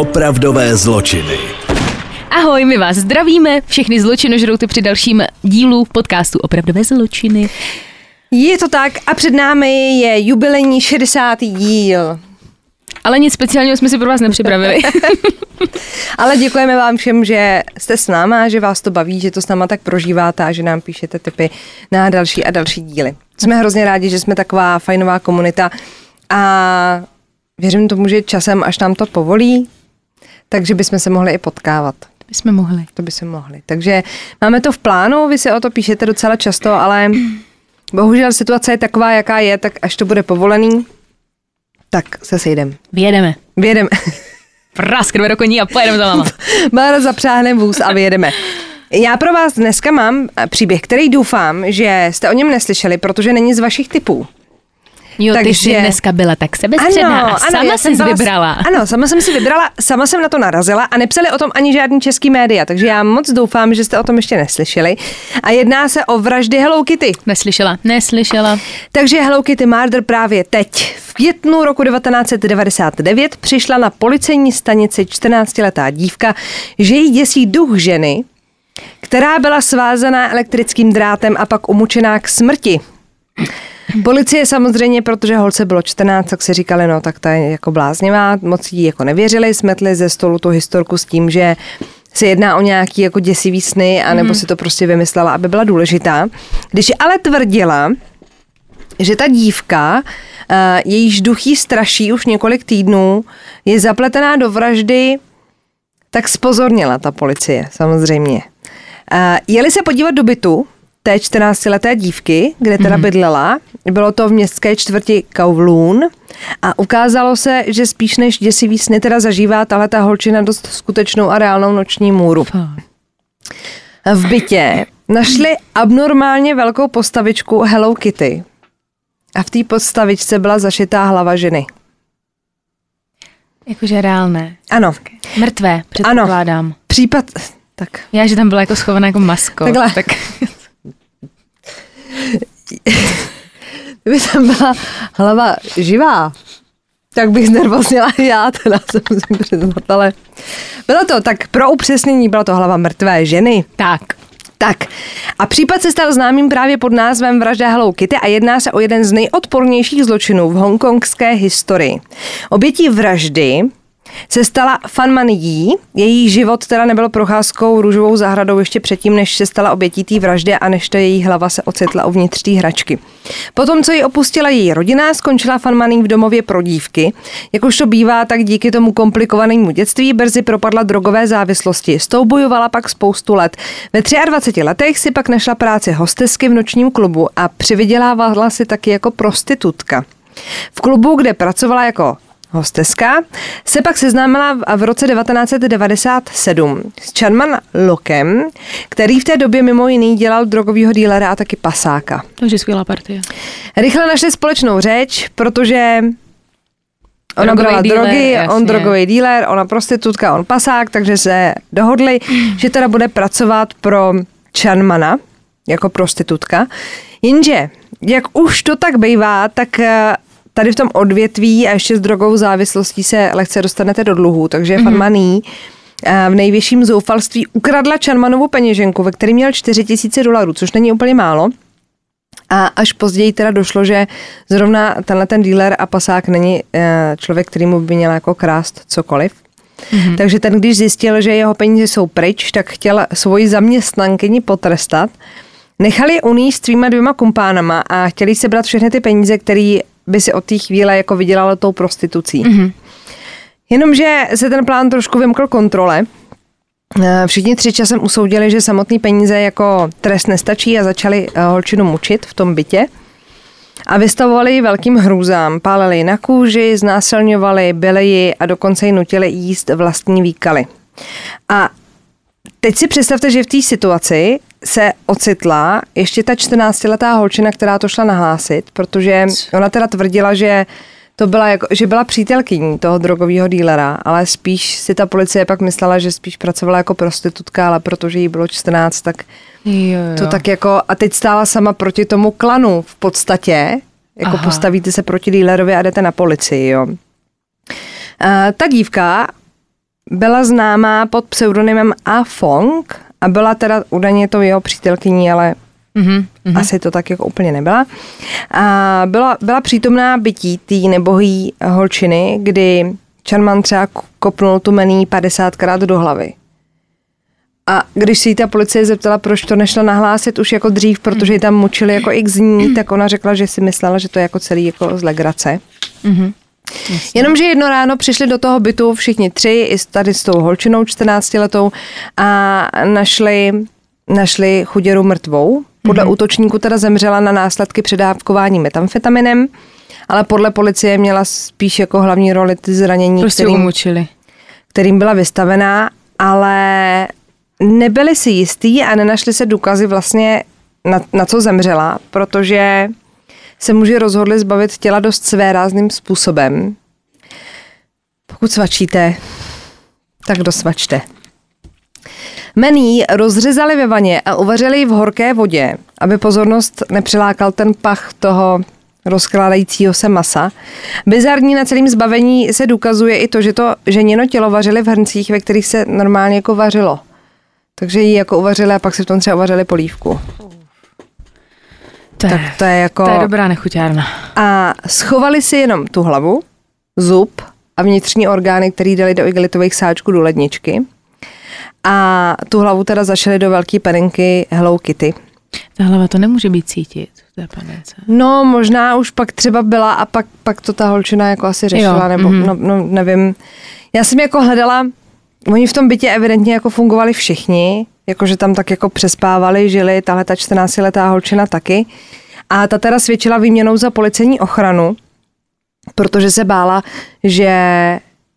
Opravdové zločiny. Ahoj, my vás zdravíme, všechny zločinožrouty při dalším dílu podcastu Opravdové zločiny. Je to tak a před námi je jubilejní 60. díl. Ale nic speciálního jsme si pro vás nepřipravili. Ale děkujeme vám všem, že jste s náma, že vás to baví, že to s náma tak prožíváte a že nám píšete tipy na další a další díly. Jsme hrozně rádi, že jsme taková fajnová komunita a věřím tomu, že časem, až nám to povolí, takže bychom se mohli i potkávat. My jsme mohli. To by se mohli. Takže máme to v plánu, vy si o to píšete docela často, ale bohužel situace je taková, jaká je, tak až to bude povolený, tak se sejdem. Vyjedeme. Vyjedeme. Praskneme do koní a pojedeme za váma. Bára zapřáhne vůz a vyjedeme. Já pro vás dneska mám příběh, který doufám, že jste o něm neslyšeli, protože není z vašich typů. Jo, ty Takže- jsi dneska byla tak sebestředná a sama jsi jsem byla- vybrala. Ano, sama jsem si vybrala, sama jsem na to narazila a nepsali o tom ani žádný český média, takže já moc doufám, že jste o tom ještě neslyšeli. A jedná se o vraždy Hello Kitty. Neslyšela, neslyšela. Takže Hello Kitty Murder právě teď, v květnu roku 1999, přišla na policejní stanici 14-letá dívka, že jí děsí duch ženy, která byla svázaná elektrickým drátem a pak umučená k smrti. Policie samozřejmě, protože holce bylo 14, tak si říkali, no tak ta je jako bláznivá, moc jí jako nevěřili, smetli ze stolu tu historku s tím, že se jedná o nějaký jako děsivý sny, anebo si to prostě vymyslela, aby byla důležitá. Když ale tvrdila, že ta dívka, eh, jejíž duch jí straší už několik týdnů, je zapletená do vraždy, tak spozornila ta policie, samozřejmě. Eh, Jeli se podívat do bytu té 14-leté dívky, kde teda mm-hmm. bydlela, bylo to v městské čtvrti Kowloon a ukázalo se, že spíš než děsivý sny teda zažívá tahle ta holčina dost skutečnou a reálnou noční můru. V bytě našli abnormálně velkou postavičku Hello Kitty. A v té postavičce byla zašitá hlava ženy. Jakože reálné. Ano, Mrtvé, předpokládám. případ... Tak, Já, že tam byla jako schovaná jako masko. Takhle. Tak kdyby tam byla hlava živá, tak bych znervozněla i já, teda se musím přiznat, ale bylo to, tak pro upřesnění byla to hlava mrtvé ženy. tak. Tak a případ se stal známým právě pod názvem Vražda Hello Kitty a jedná se o jeden z nejodpornějších zločinů v hongkongské historii. Obětí vraždy se stala Fan Man Yi. Její život teda nebyl procházkou růžovou zahradou ještě předtím, než se stala obětí té vraždy a než to její hlava se ocitla uvnitř té hračky. Potom, co ji opustila její rodina, skončila Fan Man Yi v domově pro dívky. Jakož to bývá, tak díky tomu komplikovanému dětství brzy propadla drogové závislosti. S tou bojovala pak spoustu let. Ve 23 letech si pak našla práci hostesky v nočním klubu a přivydělávala si taky jako prostitutka. V klubu, kde pracovala jako hosteska, se pak seznámila v- roce 1997 s Chanman Lokem, který v té době mimo jiný dělal drogovýho dílera a taky pasáka. Takže skvělá partie. Rychle našli společnou řeč, protože ona Drogový brala dealer, drogy, jasně. on drogový díler, ona prostitutka, on pasák, takže se dohodli, že teda bude pracovat pro Chanmana jako prostitutka. Jenže, jak už to tak bývá, tak eh, tady v tom odvětví a ještě s drogovou závislostí se lehce dostanete do dluhů, takže mm-hmm. Fanmaný v největším zoufalství ukradla Chanmanovu peněženku, ve který měl 4 tisíce dolarů, což není úplně málo. A až později teda došlo, že zrovna tenhle ten dealer a pasák není eh, člověk, který mu by měl jako krást cokoliv. Mm-hmm. Takže ten, když zjistil, že jeho peníze jsou pryč, tak chtěl svoji zaměstnankyni potrestat. Nechali uníst svýma dvěma kumpánama a chtěli sebrat všechny ty peníze, které by si od té chvíle jako vydělalo tou prostitucí. Mm-hmm. Jenomže se ten plán trošku vymkl kontrole. Eh, Všichni tři časem usoudili, že samotný peníze jako trest nestačí a začali eh, holčinu mučit v tom bytě. A vystavovali ji velkým hrůzám. Pálili ji na kůži, znásilňovali, byli ji a dokonce ji nutili jíst vlastní výkaly. A teď si představte, že v té situaci se ocitla ještě ta 14-letá holčina, která to šla nahlásit, protože ona teda tvrdila, že to byla jako, že byla přítelkyní toho drogového dílera, ale spíš si ta policie pak myslela, že spíš pracovala jako prostitutka, ale protože jí bylo 14, tak Jo, jo. to tak jako, a teď stála sama proti tomu klanu v podstatě, jako Aha. postavíte se proti dílerovi a jdete na policii, jo. A ta dívka byla známá pod pseudonymem A. Fong a byla teda údajně to jeho přítelkyní, ale Mhm, mhm. asi to tak jako úplně nebyla. A byla, byla přítomná bytí té nebohý holčiny, kdy Charman třeba kopnul tu mení 50krát do hlavy. A když se jí ta policie zeptala, proč to nešla nahlásit už jako dřív, protože ji tam mučili jako x dní, tak ona řekla, že si myslela, že to je jako celý jako z legrace. Mhm. Jenomže jedno ráno přišli do toho bytu všichni tři, i s- tady s tou holčinou 14 letou a našli, našli chuděru mrtvou. Podle mm-hmm. útočníku teda zemřela na následky předávkování metamfetaminem, ale podle policie měla spíš jako hlavní roli ty zranění, Prostě kterým, umučili. kterým byla vystavená, ale nebyli si jistý a nenašli se důkazy vlastně na, na co zemřela, protože se muži rozhodli zbavit těla dost svérázným způsobem. Pokud svačíte, tak dosvačte. Mení rozřezali ve vaně a uvařili ji v horké vodě, aby pozornost nepřilákal ten pach toho rozkládajícího se masa. Bizarní na celém zbavení se dokazuje i to, že to ženěno tělo vařili v hrncích, ve kterých se normálně jako vařilo. Takže ji jako uvařili a pak si v tom třeba uvařili polívku. To je, Tak to je jako... to je dobrá nechuťárna. A schovali si jenom tu hlavu, zub a vnitřní orgány, které dali do igelitových sáčků do ledničky. A tu hlavu teda zašili do velké penenky Hello Kitty. Ta hlava to nemůže být cítit v té panence. No, možná už pak třeba byla a pak, pak to ta holčina jako asi řešila, Jo, nebo mhm. no, no, nevím. Já jsem jako hledala, oni v tom bytě evidentně jako fungovali všichni, jakože tam tak jako přespávali, žili, tahle ta 14-letá holčina taky. A ta teda svědčila výměnou za policejní ochranu, protože se bála, že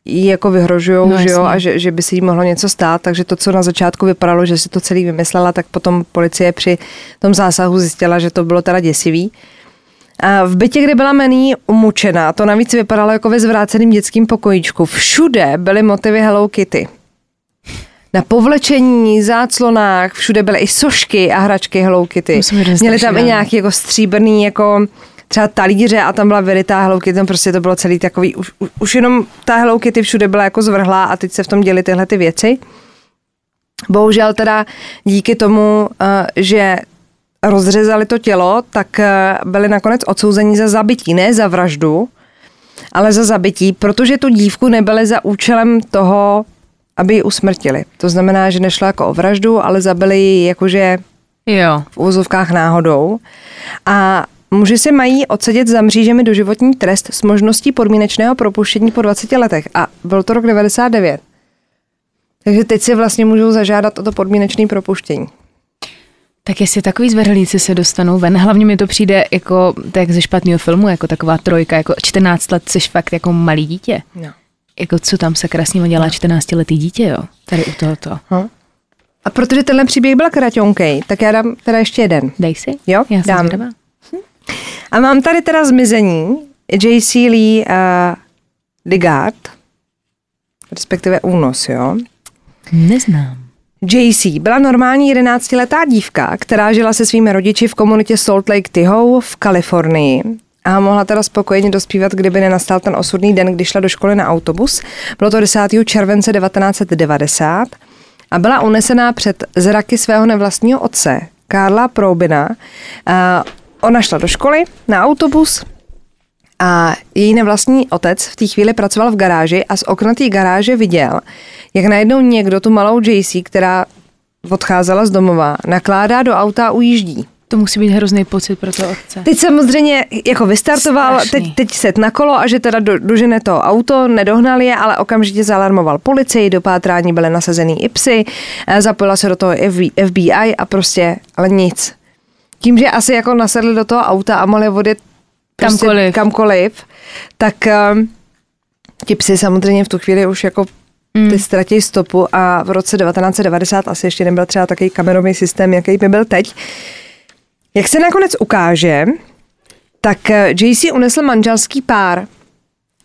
jí jako vyhrožujou, No, že jo, a že, že by se jí mohlo něco stát, takže to, co na začátku vypadalo, že si to celý vymyslela, tak potom policie při tom zásahu zjistila, že to bylo teda děsivý. A v bytě, kde byla Mení umučena, to navíc vypadalo jako ve zvráceném dětském pokojíčku. Všude byly motivy Hello Kitty. Na povlečení, záclonách, všude byly i sošky a hračky Hello Kitty. Měli tam i nějaký jako stříbrný jako třeba talíře a tam byla vyrytá Hello Kitty, tam prostě to bylo celý takový, už, už- jenom ta Hello Kitty všude byla jako zvrhlá a teď se v tom děli tyhle ty věci. Bohužel teda díky tomu, eh, že rozřezali to tělo, tak eh, byli nakonec odsouzeni za zabití, ne za vraždu, ale za zabití, protože tu dívku nebyli za účelem toho, aby ji usmrtili. To znamená, že nešlo jako o vraždu, ale zabili ji jakože Jo. v úzovkách náhodou. A muži si mají odsedět za mřížemi doživotní trest s možností podmínečného propuštění po 20 letech. A byl to rok 99. Takže teď si vlastně můžou zažádat o to podmínečné propuštění. Tak jestli takový zvrhlíci se dostanou ven, hlavně mi to přijde jako tak ze špatného filmu, jako taková trojka, jako 14 let jsi fakt jako malý dítě. No. Jako co tam se krásně dělá 14 letý dítě, jo? Tady u tohoto. Hm. A protože tenhle příběh byl kraťonkej, tak já dám teda ještě jeden. Dej si? Jo, Já dám. zvědavá. A mám tady teda zmizení J.C. Lee uh, Digard, respektive únos, jo. Neznám. JC byla normální 11-letá dívka, která žila se svými rodiči v komunitě Salt Lake Tahoe v Kalifornii a mohla teda spokojeně dospívat, kdyby nenastal ten osudný den, kdy šla do školy na autobus. Bylo to 10. července 1990 a byla unesená před zraky svého nevlastního otce, Karla Proubina. Ona šla do školy na autobus, a její nevlastní otec v té chvíli pracoval v garáži a z okna té garáže viděl, jak najednou někdo tu malou JC, která odcházela z domova, nakládá do auta a ujíždí. To musí být hrozný pocit pro toho otce. Teď samozřejmě jako vystartoval, Strašný. teď, teď set na kolo a že teda do, dožene to auto, nedohnal je, ale okamžitě zalarmoval policii, do pátrání byly nasazený i psy, eh, zapojila se do toho FB, FBI a prostě, ale nic. Tím, že asi jako nasedli do toho auta a mohli vodit prostě Kamkoliv. kamkoliv, tak um, ti psy samozřejmě v tu chvíli už jako Mm. ty ztratí stopu a v roce 1990 asi ještě nebyl třeba takový kamerový systém, jaký by byl teď. Jak se nakonec ukáže, tak eh, JC unesl manželský pár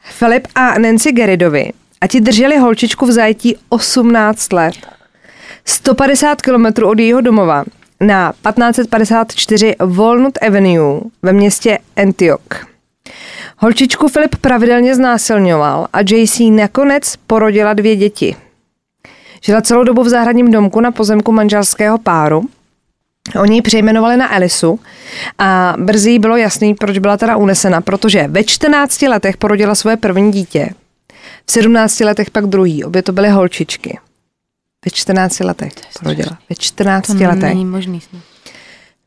Filip a Nancy Geridovi a ti drželi holčičku v zajetí 18 let. 150 kilometrů od jejího domova na 1554 Walnut Avenue ve městě Antioch. Holčičku Filip pravidelně znásilňoval a JC nakonec porodila dvě děti. Žila celou dobu v zahradním domku na pozemku manželského páru. Oni ji přejmenovali na Elisu a brzy bylo jasný, proč byla teda unesena, protože ve 14 letech porodila svoje první dítě. V 17 letech pak druhý, obě to byly holčičky. Ve 14 letech porodila. Ve 14 To letech. není možný snad.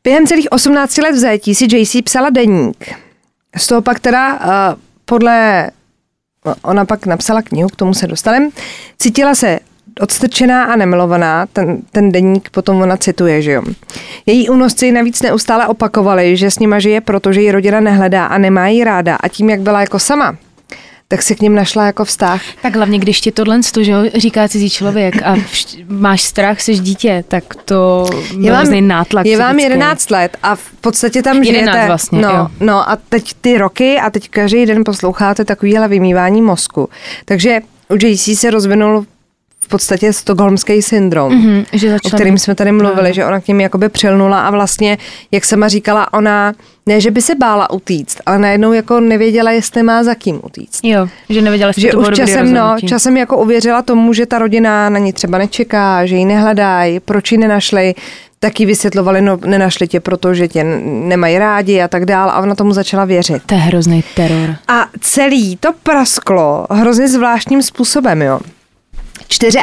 Během celých 18 let v zajetí si JC psala deník. Z toho pak teda uh, podle, ona pak napsala knihu, k tomu se dostaneme, cítila se odstrčená a nemilovaná, ten, ten deník potom ona cituje, že jo. Její únosci navíc neustále opakovali, že s nima žije, protože ji rodina nehledá a nemá jí ráda a tím, jak byla jako sama, tak si k ním našla jako vztah. Tak hlavně, když ti tohle že jo, říká cizí člověk a vš- máš strach, jsi dítě, tak to je hrozný nátlak. je vám psychický. 11 let a v podstatě tam 11 žijete. vlastně, no, jo. no a teď ty roky a teď každý den posloucháte takovýhle vymývání mozku. Takže u JC se rozvinul v podstatě stokholmský syndrom. Mhm, že o kterým jsme tady mluvili, No. že ona k ním jakoby přilnula a vlastně, jak sama říkala, ona ne, že by se bála utíct, ale najednou jako nevěděla, jestli má za kým utíct. Jo, že nevěděla, jestli Že to bylo už dobrý časem, no, časem jako uvěřila tomu, že ta rodina na ní třeba nečeká, že ji nehledají, proč ji nenašli, taky vysvětlovali, no nenašli tě, protože tě nemají rádi a tak dál a ona tomu začala věřit. To je hrozný teror. A celý to prasklo hrozně zvláštním způsobem, jo.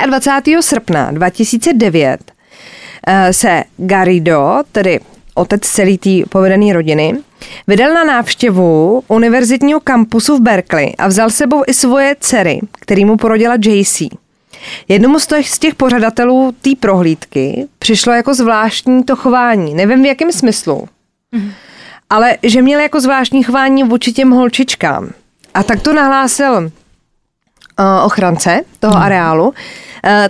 24. srpna 2009 eh, se Garrido, tedy otec celé té povedené rodiny, vydal na návštěvu univerzitního kampusu v Berkeley a vzal sebou i svoje dcery, který mu porodila JC. Jednomu z těch, z těch pořadatelů té prohlídky přišlo jako zvláštní to chování. Nevím v jakém smyslu, ale že měl jako zvláštní chování vůči těm holčičkám. A tak to nahlásil uh, ochrance toho Hmm. areálu, uh,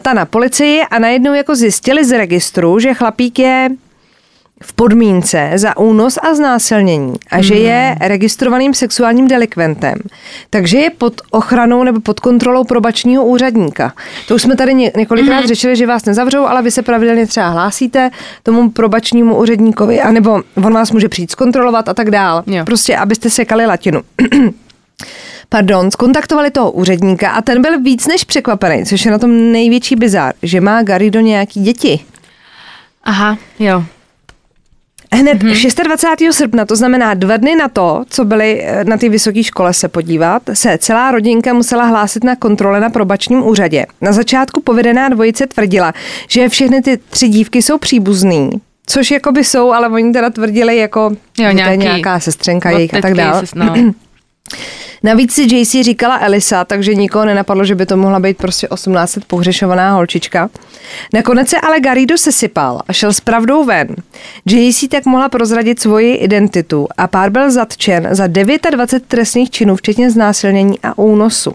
ta na policii a najednou jako zjistili z registru, že chlapík je v podmínce za únos a znásilnění a že je Hmm. registrovaným sexuálním delikventem. Takže je pod ochranou nebo pod kontrolou probačního úřadníka. To už jsme tady ně- několikrát Mhm. řešili, že vás nezavřou, ale vy se pravidelně třeba hlásíte tomu probačnímu úředníkovi, anebo on vás může přijít zkontrolovat a tak dál. Jo. Prostě, abyste sekali latinu. Pardon, skontaktovali toho úředníka a ten byl víc než překvapený, což je na tom největší bizár, že má Garrido nějaký děti. Aha, jo. Hned 26. srpna, to znamená dva dny na to, co byli eh, na té vysoké škole se podívat, se celá rodinka musela hlásit na kontrole na probačním úřadě. Na začátku povedená dvojice tvrdila, že všechny ty tři dívky jsou příbuzný, což jakoby jsou, ale oni teda tvrdili jako, to je nějaký nějaká sestřenka jejich a tak dále. no. Navíc si JC říkala Elisa, takže nikoho nenapadlo, že by to mohla být prostě 18 let pohřešovaná holčička. Nakonec se ale Garrido sesypal a šel s pravdou ven. JC tak mohla prozradit svoji identitu a pár byl zatčen za 29 trestných činů, včetně znásilnění a únosu.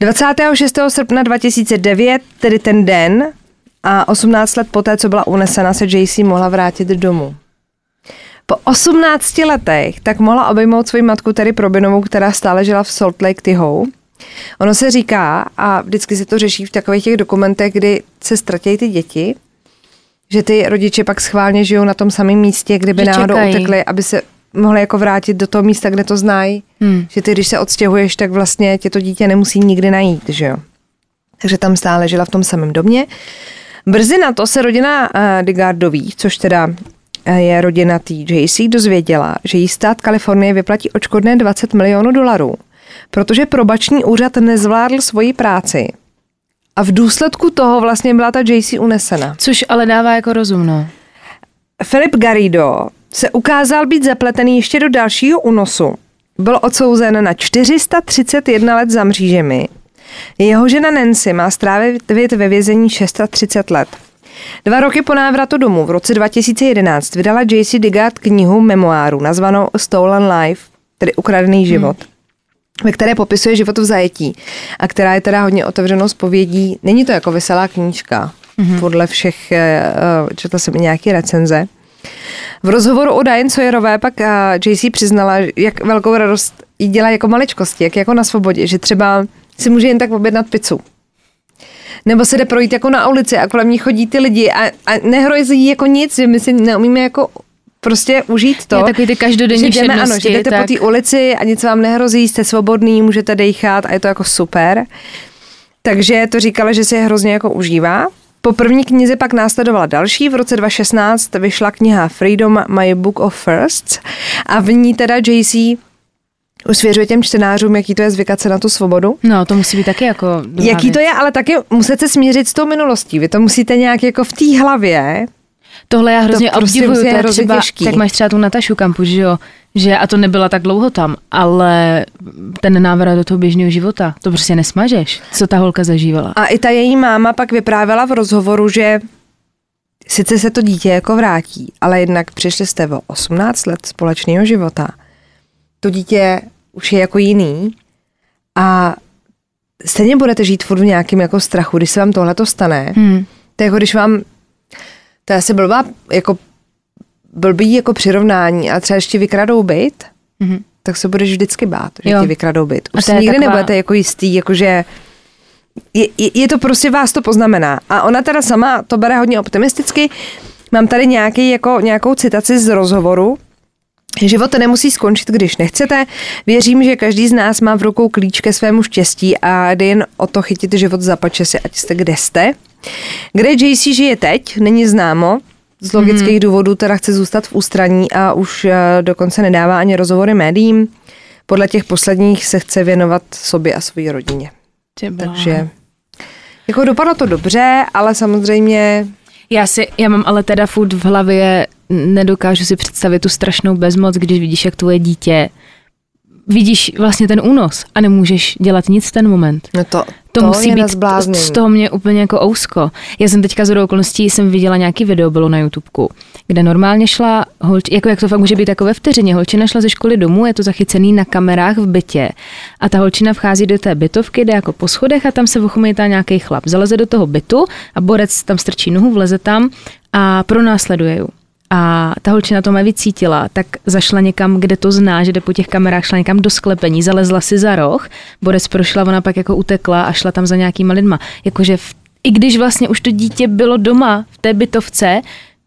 26. srpna 2009, tedy ten den, a 18 let poté, co byla unesena, se JC mohla vrátit domů. Po 18 letech tak mohla obejmout svoji matku Terry Probinovou, která stále žila v Salt Lake Tahoe. Ono se říká, a vždycky se to řeší v takových těch dokumentech, kdy se ztratí ty děti, že ty rodiče pak schválně žijou na tom samém místě, kdyby Že náhodou čekají. utekli, aby se mohli jako vrátit do toho místa, kde to znají. Hmm. Že ty, když se odstěhuješ, tak vlastně tě to dítě nemusí nikdy najít, že jo. Takže tam stále žila v tom samém domě. Brzy na to se rodina uh, Digardových, což teda eh, je rodina TJC, dozvěděla, že jí stát Kalifornie vyplatí očkodné 20 milionů dolarů, protože probační úřad nezvládl svoji práci. A v důsledku toho vlastně byla ta JC unesena. Což ale dává jako rozum, no. Filip Garrido se ukázal být zapletený ještě do dalšího únosu. Byl odsouzen na 431 let za mřížemi. Jeho žena Nancy má strávit ve vězení 630 let. Dva roky po návratu domů v roce 2011 vydala JC Digard knihu memoáru nazvanou Stolen Life, tedy Ukradený život. ve které popisuje život v zajetí a která je teda hodně otevřenou zpovědí. Není to jako veselá knížka, mm-hmm. podle všech, eh, eh, četla jsem i nějaké recenze. V rozhovoru o Diane Sawyerové pak eh, JC přiznala, jak velkou radost jí dělá jako maličkosti, jak jako na svobodě, že třeba si může jen tak objednat pizzu. Nebo se jde projít jako na ulici a kolem ní chodí ty lidi a, a nehrozí jako nic, že my si neumíme jako prostě užít to. Je takový ty každodenní že jdeme, ano, že jdete tak. po té ulici a nic vám nehrozí, jste svobodný, můžete dechat a je to jako super. Takže to říkala, že si je hrozně jako užívá. Po první knize pak následovala další. V roce 2016 vyšla kniha Freedom My Book of Firsts a v ní teda JC usvěřuje těm čtenářům, jaký to je zvykat se na tu svobodu. No, to musí být taky jako Jaký věc. to je, ale taky musíte smířit s tou minulostí. Vy to musíte nějak jako v té hlavě. Tohle já hrozně To prostě obdivuju, to je hrozně třeba, těžký. tak máš třeba tu Natašu Kampu, že jo, že a to nebyla tak dlouho tam, ale ten návrat do toho běžného života, to prostě nesmažeš, co ta holka zažívala. A i ta její máma pak vyprávěla v rozhovoru, že sice se to dítě jako vrátí, ale jednak přišli jste o 18 let společného života. To dítě už je jako jiný a stejně budete žít furt v nějakém jako strachu, když se vám tohle to stane. Hmm. To je jako když vám, to je asi blbá, jako blbý jako přirovnání a třeba ještě vykradou byt, Mhm. tak se budeš vždycky bát, že Jo. ti vykradou byt. Už si nikdy taková- nebudete jako jistý, jakože je, je, je to prostě vás to poznamená. A ona teda sama to bere hodně optimisticky. Mám tady nějaký, jako, nějakou citaci z rozhovoru, Život nemusí skončit, když nechcete. Věřím, že každý z nás má v rukou klíč ke svému štěstí a jde jen o to chytit život za pačesy, ať jste kde jste. Kde JC žije teď, není známo. Z logických mm. důvodů teda chce zůstat v ústraní a už eh, dokonce nedává ani rozhovory médiím. Podle těch posledních se chce věnovat sobě a své rodině. Takže jako dopadlo to dobře, ale samozřejmě Já si, já mám ale teda furt v hlavě, nedokážu si představit tu strašnou bezmoc, když vidíš, jak tvoje dítě, vidíš vlastně ten únos a nemůžeš dělat nic v ten moment. no to, To, to musí být, zbláznění. z toho mě úplně jako ousko. Já jsem teďka z okolností jsem viděla nějaký video, bylo na YouTubeku, kde normálně šla, holč, jako jak to fakt může být jako ve vteřině, holčina šla ze školy domů, je to zachycený na kamerách v bytě a ta holčina vchází do té bytovky, jde jako po schodech a tam se ochomejtá nějaký chlap. Zaleze do toho bytu a borec tam strčí nohu, vleze tam a pronásleduje ju. A ta holčina to vycítila, tak zašla někam, kde to zná, že jde po těch kamerách, šla někam do sklepení, zalezla si za roh, Borec prošla, ona pak jako utekla a šla tam za nějakýma lidma. Jakože v, i když vlastně už to dítě bylo doma v té bytovce,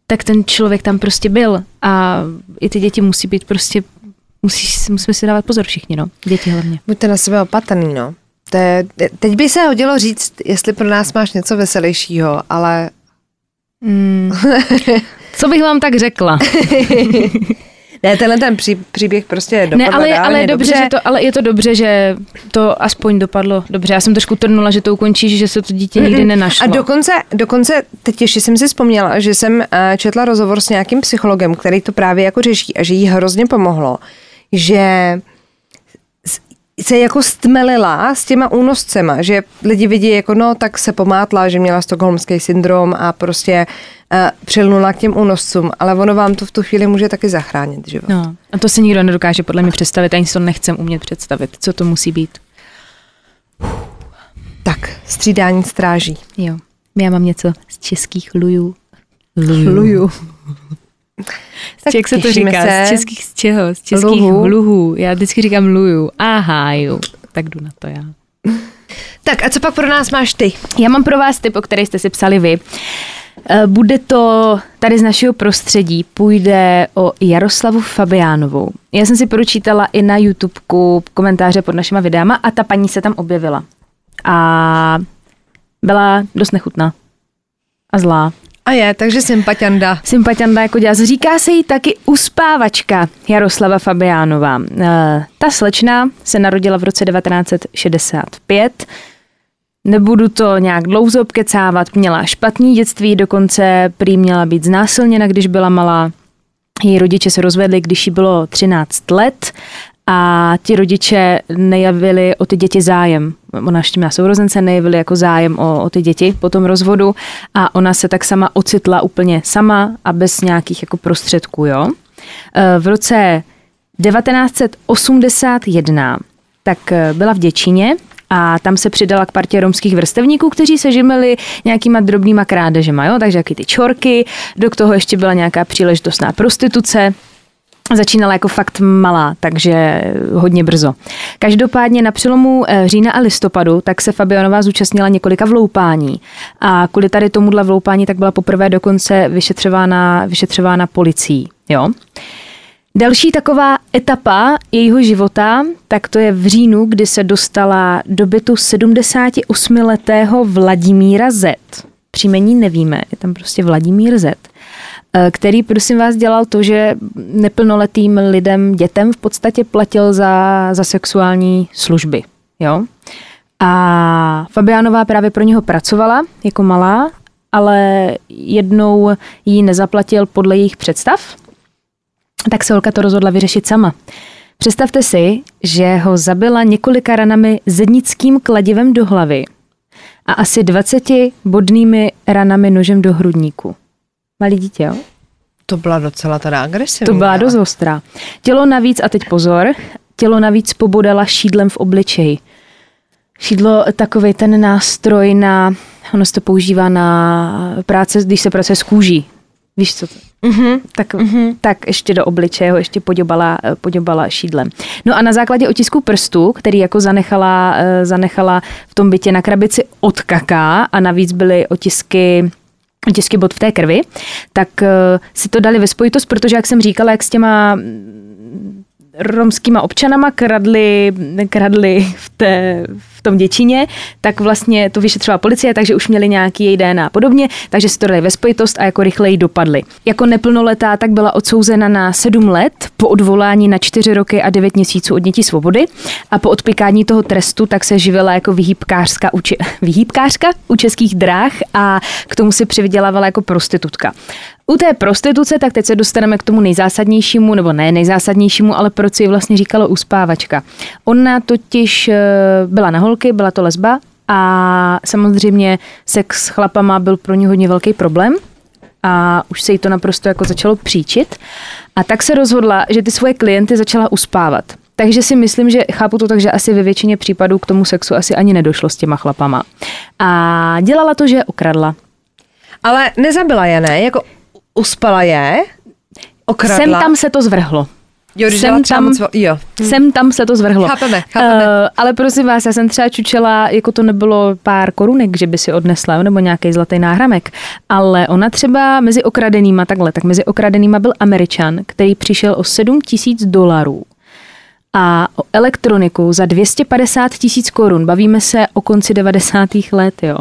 tak ten člověk tam prostě byl a i ty děti musí být prostě, musí, musíme si dávat pozor všichni, no, děti hlavně. Buďte na sebe opatrný, no. To je, teď by se hodilo říct, jestli pro nás máš něco veselějšího, ale Mm. Co bych vám tak řekla? ne, tenhle ten pří, příběh prostě dopadl Ne, ale, ale, je dobře, Že to, ale je to dobře, že to aspoň dopadlo dobře. Já jsem trošku trnula, že to ukončíš, že se to dítě nikdy nenašlo. A dokonce, dokonce, teď ještě jsem si vzpomněla, že jsem eh, četla rozhovor s nějakým psychologem, který to právě jako řeší a že jí hrozně pomohlo, že se jako stmelila s těma únoscema, že lidi vidí jako no, tak se pomátla, že měla stokholmský syndrom a prostě uh, přilnula k těm únoscům, ale ono vám to v tu chvíli může taky zachránit život. No, a to si nikdo nedokáže podle mě představit, ani si to nechcem umět představit, co to musí být. Tak, střídání stráží. Jo, já mám něco z českých lujů. Luju. Tak Jak se to říká? se. Z českých z čeho? Z českých Luhů. luhů. Já vždycky říkám luju. Aha, jo. Tak jdu na to já. Tak a co pak pro nás máš ty? Já mám pro vás tip, o který jste si psali vy. Eh, Bude to tady z našeho prostředí, půjde o Jaroslavu Fabiánovou. Já jsem si pročítala i na YouTubeku komentáře pod našima videama a ta paní se tam objevila. A byla dost nechutná a zlá. A je, takže sympatianda. Sympatianda jako dělá. Říká se jí taky uspávačka Jaroslava Fabiánová. Eh, Ta slečna se narodila v roce 1965. Nebudu to nějak dlouzo obkecávat. Měla špatný dětství, dokonce prý měla být znásilněna, když byla malá. Její rodiče se rozvedli, když jí bylo 13 let a ti rodiče nejavili o ty děti zájem. Ona ještě měla sourozence, nejavili jako zájem o, o ty děti po tom rozvodu a ona se tak sama ocitla úplně sama a bez nějakých jako prostředků. Jo? E, V roce 1981 tak e, byla v Děčíně a tam se přidala k partě romských vrstevníků, kteří se živili nějakýma drobnýma krádežema, jo? takže jaký ty čorky, do toho ještě byla nějaká příležitostná prostituce, Začínala jako fakt malá, takže hodně brzo. Každopádně na přelomu eh, října a listopadu tak se Fabianová zúčastnila několika vloupání. A kvůli tady tomuhle vloupání tak byla poprvé dokonce vyšetřována, vyšetřována policií. Jo? Další taková etapa jejího života, tak to je v říjnu, kdy se dostala do bytu 78-letého Vladimíra Z. Příjmení nevíme, je tam prostě Vladimír Z který, prosím vás, dělal to, že neplnoletým lidem, dětem v podstatě platil za, za sexuální služby. Jo? A Fabiánová právě pro něho pracovala jako malá, ale jednou jí nezaplatil podle jejich představ, tak se Olka to rozhodla vyřešit sama. Představte si, že ho zabila několika ranami zednickým kladivem do hlavy a asi 20 bodnými ranami nožem do hrudníku. Malý dítě, jo? To byla docela teda agresivní. To byla dost ostrá. Tělo navíc, a teď pozor, tělo navíc pobodala šídlem v obličeji. Šídlo takový ten nástroj na, ono se to používá na práce, když se pracuje s kůží. Víš co to? Mm-hmm. Tak, mm-hmm. tak ještě do obličeje ho ještě podobala, podobala šídlem. No a na základě otisku prstů, který jako zanechala, eh, zanechala v tom bytě na krabici od kaká a navíc byly otisky otisky bod v té krvi, tak uh, si to dali ve spojitost, protože jak jsem říkala, jak s těma romskýma občanama kradli, kradli v, té, v tom Děčíně, tak vlastně to vyšetřovala policie, takže už měli nějaký její DNA a podobně, takže si to dali ve spojitost a jako rychleji dopadli. Jako neplnoletá tak byla odsouzena na sedm let po odvolání na čtyři roky a devět měsíců odnětí svobody a po odpikání toho trestu tak se živila jako vyhýbkářská, uči, vyhýbkářka u českých dráh a k tomu si přivydělávala jako prostitutka. U té prostituce, tak teď se dostaneme k tomu nejzásadnějšímu, nebo ne nejzásadnějšímu, ale proč si vlastně říkalo uspávačka. Ona totiž eh, byla na holky, byla to lesba a samozřejmě sex s chlapama byl pro ní hodně velký problém a už se jí to naprosto jako začalo příčit. A tak se rozhodla, že ty svoje klienty začala uspávat. Takže si myslím, že chápu to tak, že asi ve většině případů k tomu sexu asi ani nedošlo s těma chlapama. A dělala to, že je okradla. Ale nezabila je, ne? Jako uspala je, okradla. Sem tam se to zvrhlo. Jo, když jsem tam, moc, jo. Hm. Sem tam se to zvrhlo. Chápeme, chápeme. Uh, ale prosím vás, já jsem třeba čučela, jako to nebylo pár korunek, že by si odnesla, nebo nějaký zlatý náhramek, ale ona třeba mezi okradenýma, takhle, tak mezi okradenýma byl Američan, který přišel o 7 tisíc dolarů a o elektroniku za 250 tisíc korun. Bavíme se o konci 90. let, jo.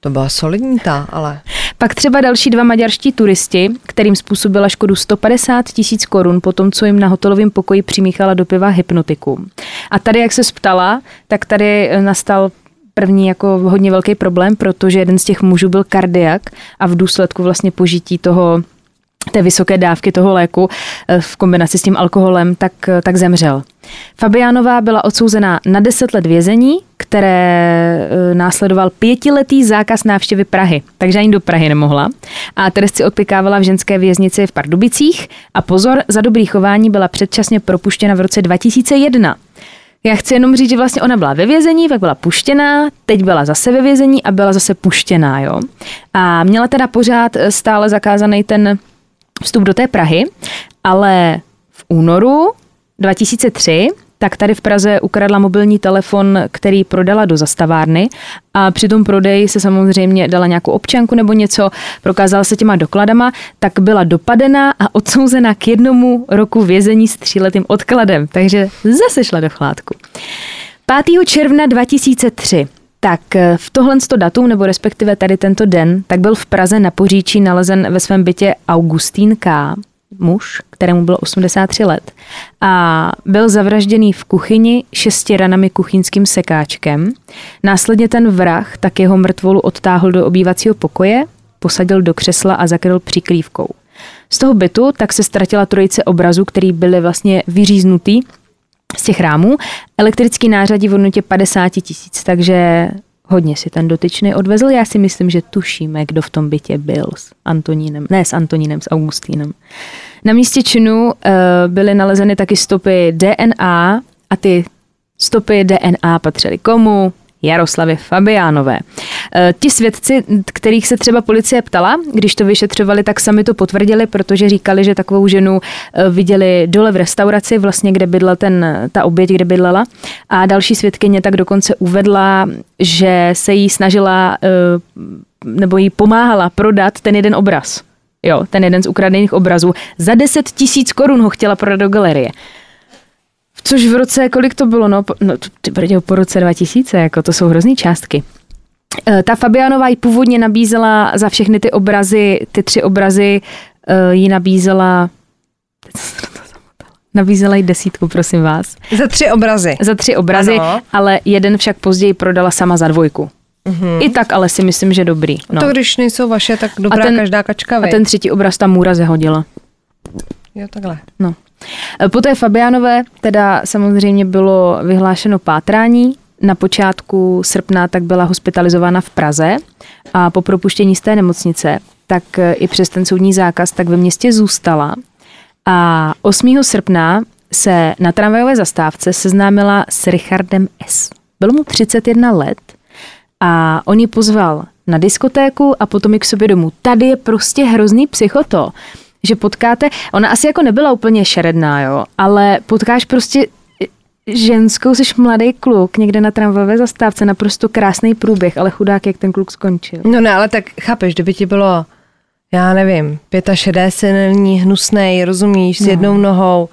To byla solidní ta, ale... Pak třeba další dva maďarští turisti, kterým způsobila škodu 150 tisíc korun po tom, co jim na hotelovém pokoji přimíchala do piva hypnotiku. A tady, jak se ptala, tak tady nastal první jako hodně velký problém, protože jeden z těch mužů byl kardiak a v důsledku vlastně požití toho té vysoké dávky toho léku eh, v kombinaci s tím alkoholem, tak, eh, tak zemřel. Fabiánová byla odsouzená na 10 let vězení, které eh, následoval pětiletý zákaz návštěvy Prahy, takže ani do Prahy nemohla. A trest si odpikávala v ženské věznici v Pardubicích a pozor, za dobrý chování byla předčasně propuštěna v roce 2001. Já chci jenom říct, že vlastně ona byla ve vězení, pak byla puštěná, teď byla zase ve vězení a byla zase puštěná, jo. A měla teda pořád stále zakázaný ten vstup do té Prahy, ale v únoru 2003 tak tady v Praze ukradla mobilní telefon, který prodala do zastavárny a při tom prodeji se samozřejmě dala nějakou občanku nebo něco, prokázala se těma dokladama, tak byla dopadena a odsouzena k jednomu roku vězení s tříletým odkladem, takže zase šla do chládku. 5. června 2003 tak eh, v tohle datum, nebo respektive tady tento den, tak byl v Praze na Poříčí nalezen ve svém bytě Augustín K., muž, kterému bylo 83 let a byl zavražděný v kuchyni šesti ranami kuchyňským sekáčkem. Následně ten vrah tak jeho mrtvolu odtáhl do obývacího pokoje, posadil do křesla a zakryl přikrývkou. Z toho bytu tak se ztratila trojice obrazů, který byly vlastně vyříznutý z těch rámů. Elektrický nářadí v hodnotě 50 tisíc, takže hodně si ten dotyčný odvezl. Já si myslím, že tušíme, kdo v tom bytě byl s Antonínem, ne s Antonínem, s Augustínem. Na místě činu uh, byly nalezeny taky stopy DNA a ty stopy DNA patřily komu? Jaroslavě Fabiánové. E, ti svědci, kterých se třeba policie ptala, když to vyšetřovali, tak sami to potvrdili, protože říkali, že takovou ženu e, viděli dole v restauraci, vlastně kde bydla ten, ta oběť, kde bydlela. A další svědkyně tak dokonce uvedla, že se jí snažila e, nebo jí pomáhala prodat ten jeden obraz Jo, ten jeden z ukradených obrazů. Za 10 tisíc korun ho chtěla prodat do galerie. Což v roce, kolik to bylo? No, no ty po roce 2000, jako to jsou hrozný částky. E, ta Fabianová ji původně nabízela za všechny ty obrazy, ty tři obrazy, e, ji nabízela Nabízela jí desítku, prosím vás. Za tři obrazy. Za tři obrazy, ano. ale jeden však později prodala sama za dvojku. Mm-hmm. I tak ale si myslím, že dobrý. No. To když nejsou vaše, tak dobrá a ten, každá kačka. A ten třetí obraz ta Můra zehodila. Jo, takhle. No. E, po té Fabianové teda samozřejmě bylo vyhlášeno pátrání. Na počátku srpna tak byla hospitalizována v Praze a po propuštění z té nemocnice tak e, i přes ten soudní zákaz tak ve městě zůstala. A 8. srpna se na tramvajové zastávce seznámila s Richardem S. Bylo mu 31 let a on ji pozval na diskotéku a potom i k sobě domů. Tady je prostě hrozný psychoto, že potkáte, ona asi jako nebyla úplně šeredná, jo, ale potkáš prostě ženskou, jsi mladý kluk někde na tramvajové zastávce, naprosto krásný průběh, ale chudák, jak ten kluk skončil. No ne, ale tak chápeš, kdyby ti bylo, já nevím, 65 senilní, hnusnej, rozumíš, s no. jednou nohou,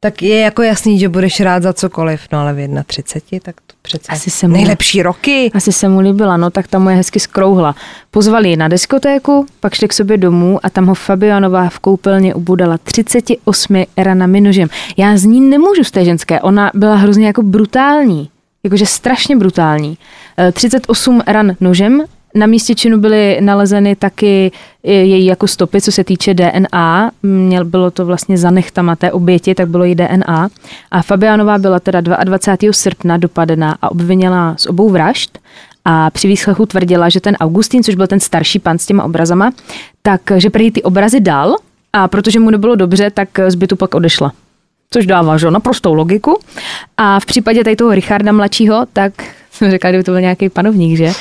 tak je jako jasný, že budeš rád za cokoliv, no ale v 31, tak přece asi se mu, nejlepší roky. Asi se mu líbila, no tak tam mu je hezky skrouhla. Pozvali ji na diskotéku, pak šli k sobě domů a tam ho Fabianová v koupelně ubudala 38 ranami nožem. Já z ní nemůžu z té ženské, ona byla hrozně jako brutální, jakože strašně brutální. 38 eh, ran nožem na místě činu byly nalezeny taky její jako stopy, co se týče DNA. Měl, bylo to vlastně za nechtama té oběti, tak bylo i DNA. A Fabianová byla teda 22. srpna dopadená a obvinila z obou vražd. A při výslechu tvrdila, že ten Augustín, což byl ten starší pan s těma obrazama, tak že prý ty obrazy dal a protože mu nebylo dobře, tak z bytu pak odešla což dává že, naprostou logiku. A v případě tady toho Richarda mladšího, tak jsem řekla, kdyby to byl nějaký panovník, že?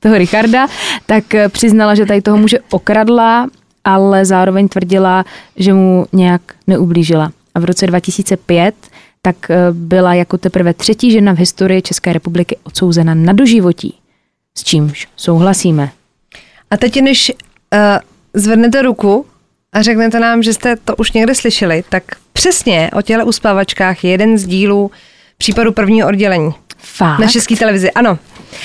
Toho Richarda, tak eh, přiznala, že tady toho muže okradla, ale zároveň tvrdila, že mu nějak neublížila. A v roce 2005 tak eh, byla jako teprve třetí žena v historii České republiky odsouzena na doživotí. S čímž souhlasíme. A teď, než uh, zvednete ruku a řeknete nám, že jste to už někde slyšeli, tak přesně o těle uspávačkách je jeden z dílů případu prvního oddělení. Fakt? Na české televizi, ano.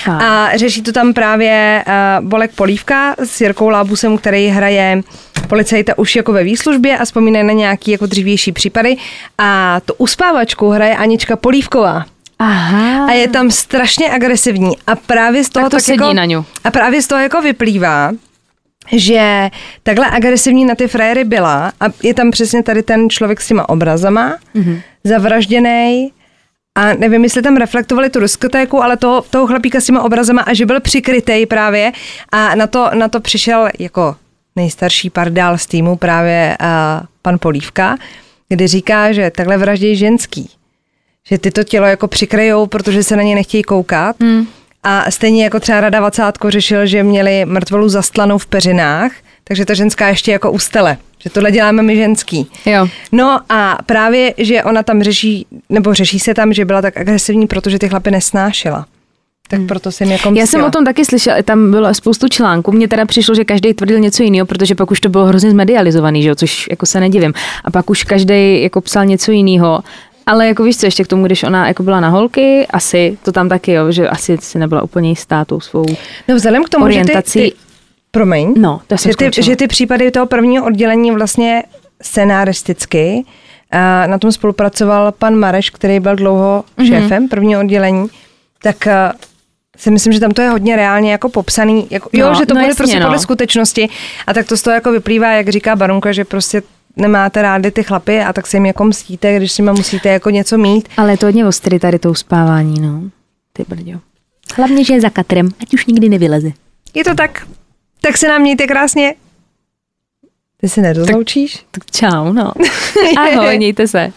A řeší to tam právě uh, Bolek Polívka s Jirkou Lábusem, který hraje policajta už jako ve výslužbě a vzpomíná na nějaký jako dřívější případy. A tu uspávačku hraje Anička Polívková. Aha. A je tam strašně agresivní. A právě z toho tak to tak sedí jako, na ňu. A právě z toho jako vyplývá, že takhle agresivní na ty frajery byla a je tam přesně tady ten člověk s těma obrazama, mm-hmm. zavražděný, a nevím, jestli tam reflektovali tu diskotéku, ale toho, toho chlapíka s těma obrazama a že byl přikrytej právě a na to, na to přišel jako nejstarší pardál z týmu právě uh, pan Polívka, kdy říká, že takhle vraždějí ženský. Že ty to tělo jako přikrejou, protože se na ně nechtějí koukat. Hmm. A stejně jako třeba Rada Vacátko řešil, že měli mrtvolu zastlanou v peřinách, takže ta ženská ještě jako ustele že tohle děláme my ženský. Jo. No a právě, že ona tam řeší, nebo řeší se tam, že byla tak agresivní, protože ty chlapy nesnášela. Tak hmm. proto jsem jako mstila. Já jsem o tom taky slyšela, tam bylo spoustu článků. Mně teda přišlo, že každý tvrdil něco jiného, protože pak už to bylo hrozně zmedializovaný, že jo, což jako se nedivím. A pak už každý jako psal něco jiného. Ale jako víš co, ještě k tomu, když ona jako byla na holky, asi to tam taky, jo, že asi si nebyla úplně jistá tou svou No vzhledem k tomu, orientací. že ty, ty, Promiň. No, to že ty, že ty případy toho prvního oddělení vlastně scenaristicky uh, na tom spolupracoval pan Mareš, který byl dlouho mm-hmm. šéfem prvního oddělení, tak uh, si myslím, že tam to je hodně reálně jako popsaný, jako, no, jo, že to no bude jasně, prostě no. podle skutečnosti a tak to z toho jako vyplývá, jak říká Barunka, že prostě nemáte rádi ty chlapy a tak se jim jako mstíte, když s nimi musíte jako něco mít. Ale je to hodně ostrý tady to uspávání, no. Ty brďo. Hlavně, že je za katrem, ať už nikdy nevyleze. Je to tak. Tak se nám mějte krásně. Ty se nedozloučíš? Tak, tak čau, no. Ahoj, mějte se.